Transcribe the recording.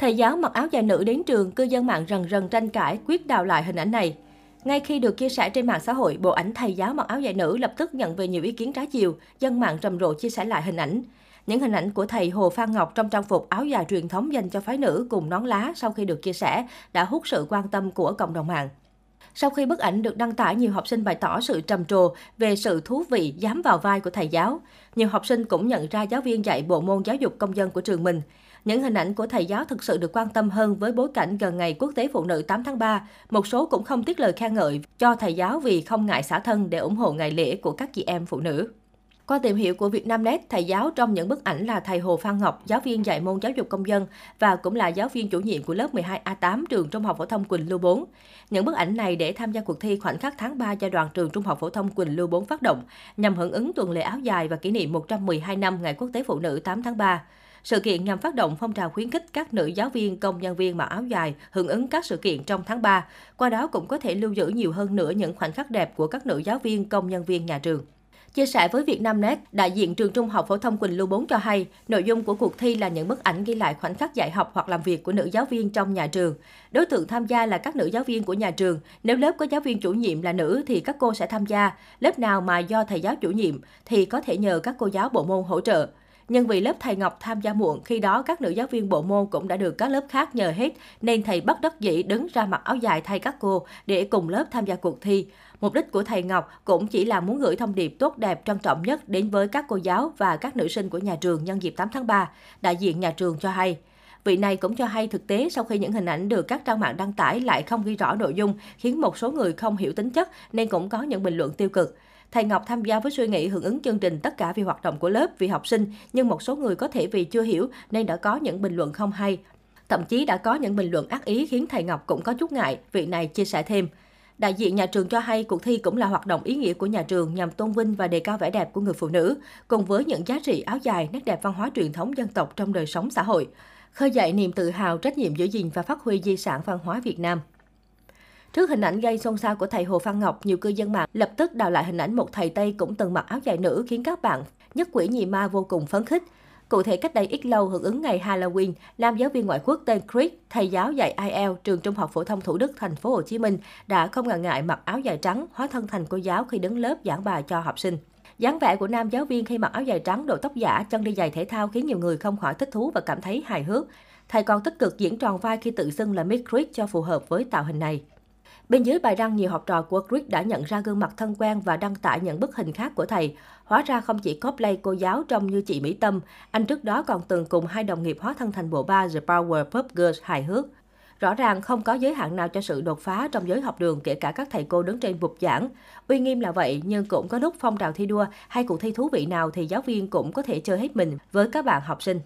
Thầy giáo mặc áo dài nữ đến trường, cư dân mạng rần rần tranh cãi quyết đào lại hình ảnh này. Ngay khi được chia sẻ trên mạng xã hội, bộ ảnh thầy giáo mặc áo dài nữ lập tức nhận về nhiều ý kiến trái chiều, dân mạng rầm rộ chia sẻ lại hình ảnh. Những hình ảnh của thầy Hồ Phan Ngọc trong trang phục áo dài truyền thống dành cho phái nữ cùng nón lá sau khi được chia sẻ đã hút sự quan tâm của cộng đồng mạng. Sau khi bức ảnh được đăng tải, nhiều học sinh bày tỏ sự trầm trồ về sự thú vị dám vào vai của thầy giáo. Nhiều học sinh cũng nhận ra giáo viên dạy bộ môn giáo dục công dân của trường mình. Những hình ảnh của thầy giáo thực sự được quan tâm hơn với bối cảnh gần ngày Quốc tế Phụ nữ 8 tháng 3. Một số cũng không tiếc lời khen ngợi cho thầy giáo vì không ngại xả thân để ủng hộ ngày lễ của các chị em phụ nữ. Qua tìm hiểu của Vietnamnet, thầy giáo trong những bức ảnh là thầy Hồ Phan Ngọc, giáo viên dạy môn giáo dục công dân và cũng là giáo viên chủ nhiệm của lớp 12A8 trường Trung học phổ thông Quỳnh Lưu 4. Những bức ảnh này để tham gia cuộc thi khoảnh khắc tháng 3 giai đoạn trường Trung học phổ thông Quỳnh Lưu 4 phát động, nhằm hưởng ứng tuần lễ áo dài và kỷ niệm 112 năm Ngày Quốc tế Phụ nữ 8 tháng 3. Sự kiện nhằm phát động phong trào khuyến khích các nữ giáo viên, công nhân viên mặc áo dài hưởng ứng các sự kiện trong tháng 3. Qua đó cũng có thể lưu giữ nhiều hơn nữa những khoảnh khắc đẹp của các nữ giáo viên, công nhân viên nhà trường. Chia sẻ với Vietnamnet, đại diện trường Trung học phổ thông Quỳnh Lưu 4 cho hay, nội dung của cuộc thi là những bức ảnh ghi lại khoảnh khắc dạy học hoặc làm việc của nữ giáo viên trong nhà trường. Đối tượng tham gia là các nữ giáo viên của nhà trường. Nếu lớp có giáo viên chủ nhiệm là nữ thì các cô sẽ tham gia. Lớp nào mà do thầy giáo chủ nhiệm thì có thể nhờ các cô giáo bộ môn hỗ trợ. Nhưng vì lớp thầy Ngọc tham gia muộn, khi đó các nữ giáo viên bộ môn cũng đã được các lớp khác nhờ hết, nên thầy bất đắc dĩ đứng ra mặc áo dài thay các cô để cùng lớp tham gia cuộc thi. Mục đích của thầy Ngọc cũng chỉ là muốn gửi thông điệp tốt đẹp trân trọng nhất đến với các cô giáo và các nữ sinh của nhà trường nhân dịp 8 tháng 3, đại diện nhà trường cho hay. Vị này cũng cho hay thực tế sau khi những hình ảnh được các trang mạng đăng tải lại không ghi rõ nội dung, khiến một số người không hiểu tính chất nên cũng có những bình luận tiêu cực. Thầy Ngọc tham gia với suy nghĩ hưởng ứng chương trình tất cả vì hoạt động của lớp, vì học sinh, nhưng một số người có thể vì chưa hiểu nên đã có những bình luận không hay. Thậm chí đã có những bình luận ác ý khiến thầy Ngọc cũng có chút ngại, vị này chia sẻ thêm. Đại diện nhà trường cho hay cuộc thi cũng là hoạt động ý nghĩa của nhà trường nhằm tôn vinh và đề cao vẻ đẹp của người phụ nữ, cùng với những giá trị áo dài, nét đẹp văn hóa truyền thống dân tộc trong đời sống xã hội. Khơi dậy niềm tự hào, trách nhiệm giữ gìn và phát huy di sản văn hóa Việt Nam. Trước hình ảnh gây xôn xao của thầy Hồ Phan Ngọc, nhiều cư dân mạng lập tức đào lại hình ảnh một thầy Tây cũng từng mặc áo dài nữ khiến các bạn nhất quỷ nhì ma vô cùng phấn khích. Cụ thể cách đây ít lâu hưởng ứng ngày Halloween, nam giáo viên ngoại quốc tên Chris, thầy giáo dạy IELTS trường Trung học phổ thông Thủ Đức, thành phố Hồ Chí Minh đã không ngần ngại mặc áo dài trắng, hóa thân thành cô giáo khi đứng lớp giảng bài cho học sinh. dáng vẻ của nam giáo viên khi mặc áo dài trắng, đội tóc giả, chân đi giày thể thao khiến nhiều người không khỏi thích thú và cảm thấy hài hước. Thầy còn tích cực diễn tròn vai khi tự xưng là Miss Chris cho phù hợp với tạo hình này. Bên dưới bài đăng, nhiều học trò của Chris đã nhận ra gương mặt thân quen và đăng tải những bức hình khác của thầy. Hóa ra không chỉ cosplay cô giáo trông như chị Mỹ Tâm, anh trước đó còn từng cùng hai đồng nghiệp hóa thân thành bộ ba The Power Pop Girls hài hước. Rõ ràng không có giới hạn nào cho sự đột phá trong giới học đường kể cả các thầy cô đứng trên bục giảng. Uy nghiêm là vậy, nhưng cũng có lúc phong trào thi đua hay cuộc thi thú vị nào thì giáo viên cũng có thể chơi hết mình với các bạn học sinh.